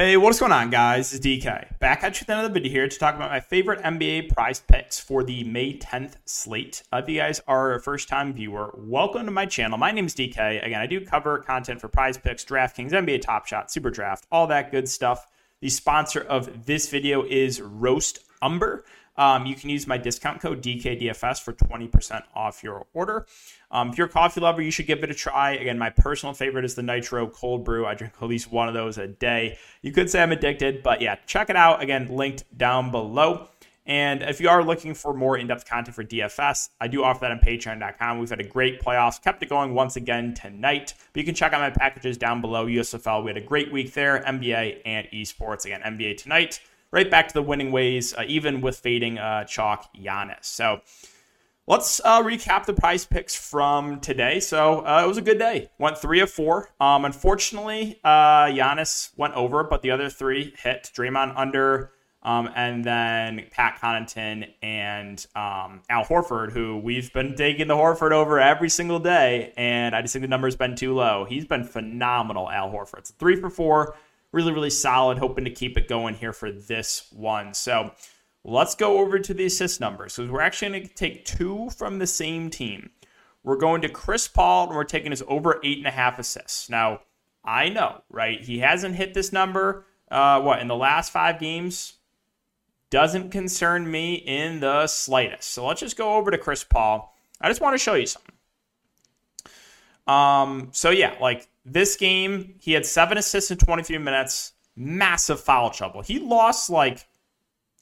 Hey, what's going on, guys? It's DK. Back at you at another video here to talk about my favorite NBA prize picks for the May 10th slate. If you guys are a first time viewer, welcome to my channel. My name is DK. Again, I do cover content for prize picks, DraftKings, NBA Top Shot, Super Draft, all that good stuff. The sponsor of this video is Roast Umber. Um, you can use my discount code DKDFS for 20% off your order. Um, if you're a coffee lover, you should give it a try. Again, my personal favorite is the Nitro Cold Brew. I drink at least one of those a day. You could say I'm addicted, but yeah, check it out. Again, linked down below. And if you are looking for more in depth content for DFS, I do offer that on patreon.com. We've had a great playoffs, kept it going once again tonight. But you can check out my packages down below. USFL, we had a great week there, NBA and esports. Again, NBA tonight, right back to the winning ways, uh, even with fading uh, chalk Giannis. So let's uh, recap the prize picks from today. So uh, it was a good day. Went three of four. Um, unfortunately, uh, Giannis went over, but the other three hit. Draymond under. Um, and then Pat Connaughton and um, Al Horford, who we've been taking the Horford over every single day, and I just think the number's been too low. He's been phenomenal, Al Horford. It's three for four really, really solid. Hoping to keep it going here for this one. So let's go over to the assist numbers. So we're actually going to take two from the same team. We're going to Chris Paul, and we're taking his over eight and a half assists. Now, I know, right? He hasn't hit this number, uh, what, in the last five games? Doesn't concern me in the slightest. So let's just go over to Chris Paul. I just want to show you something. Um, so yeah, like this game, he had seven assists in 23 minutes, massive foul trouble. He lost like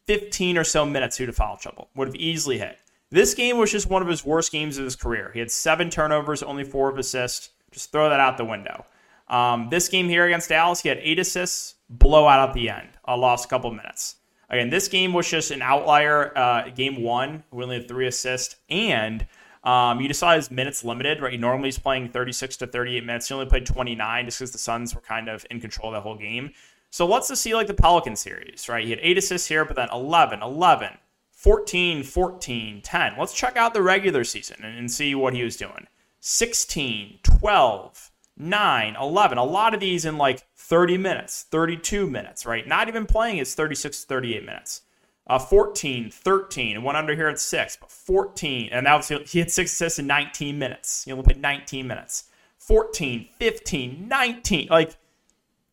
15 or so minutes due to foul trouble, would have easily hit. This game was just one of his worst games of his career. He had seven turnovers, only four of assists. Just throw that out the window. Um, this game here against Dallas, he had eight assists, blowout at the end. I lost a couple minutes. Again, this game was just an outlier. Uh, game one, we only had three assists, and um, you just saw his minutes limited, right? He normally is playing 36 to 38 minutes. He only played 29 just because the Suns were kind of in control the whole game. So let's just see like the Pelican series, right? He had eight assists here, but then 11, 11, 14, 14, 10. Let's check out the regular season and, and see what he was doing. 16, 12, 9, 11. A lot of these in like 30 minutes, 32 minutes, right? Not even playing is 36 38 minutes uh, 14, 13, and one under here at six, but 14. And that was he had six assists in 19 minutes. He only played 19 minutes. 14, 15, 19. Like,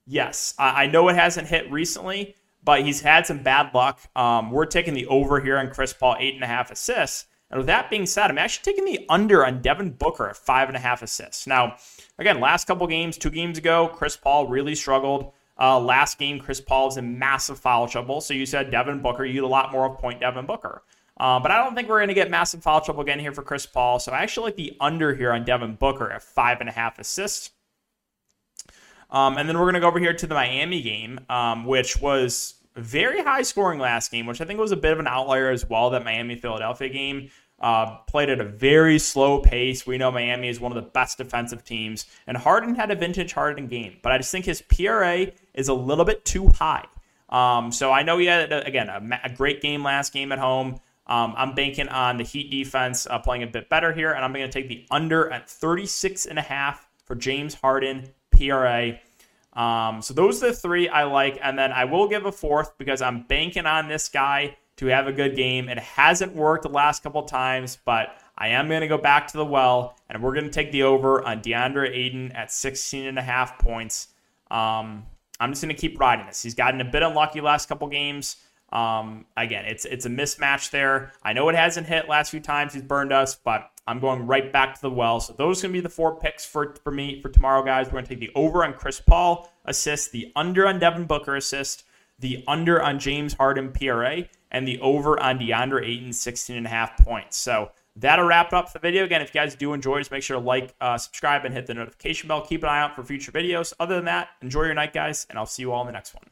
yes, I, I know it hasn't hit recently, but he's had some bad luck. Um, we're taking the over here on Chris Paul, eight and a half assists. And with that being said, I'm actually taking the under on Devin Booker at five and a half assists. Now, again, last couple games, two games ago, Chris Paul really struggled. Uh, last game, Chris Paul was in massive foul trouble. So you said Devin Booker. You get a lot more of point Devin Booker. Uh, but I don't think we're going to get massive foul trouble again here for Chris Paul. So I actually like the under here on Devin Booker at five and a half assists. Um, and then we're going to go over here to the Miami game, um, which was very high scoring last game, which I think was a bit of an outlier as well. That Miami Philadelphia game. Uh, played at a very slow pace. We know Miami is one of the best defensive teams, and Harden had a vintage Harden game, but I just think his PRA is a little bit too high. Um, so I know he had again a, a great game last game at home. Um, I'm banking on the Heat defense uh, playing a bit better here, and I'm going to take the under at 36 and a half for James Harden PRA. Um, so those are the three I like, and then I will give a fourth because I'm banking on this guy to have a good game. It hasn't worked the last couple times, but I am going to go back to the well, and we're going to take the over on DeAndre Ayton at 16 and a half points. Um, I'm just going to keep riding this. He's gotten a bit unlucky last couple games. Um, again, it's it's a mismatch there. I know it hasn't hit last few times he's burned us, but I'm going right back to the well. So those are going to be the four picks for, for me for tomorrow, guys. We're going to take the over on Chris Paul assist, the under on Devin Booker assist, the under on James Harden PRA, and the over on DeAndre Ayton, 16 and a half points. So that'll wrap up the video. Again, if you guys do enjoy, just make sure to like, uh, subscribe, and hit the notification bell. Keep an eye out for future videos. Other than that, enjoy your night, guys, and I'll see you all in the next one.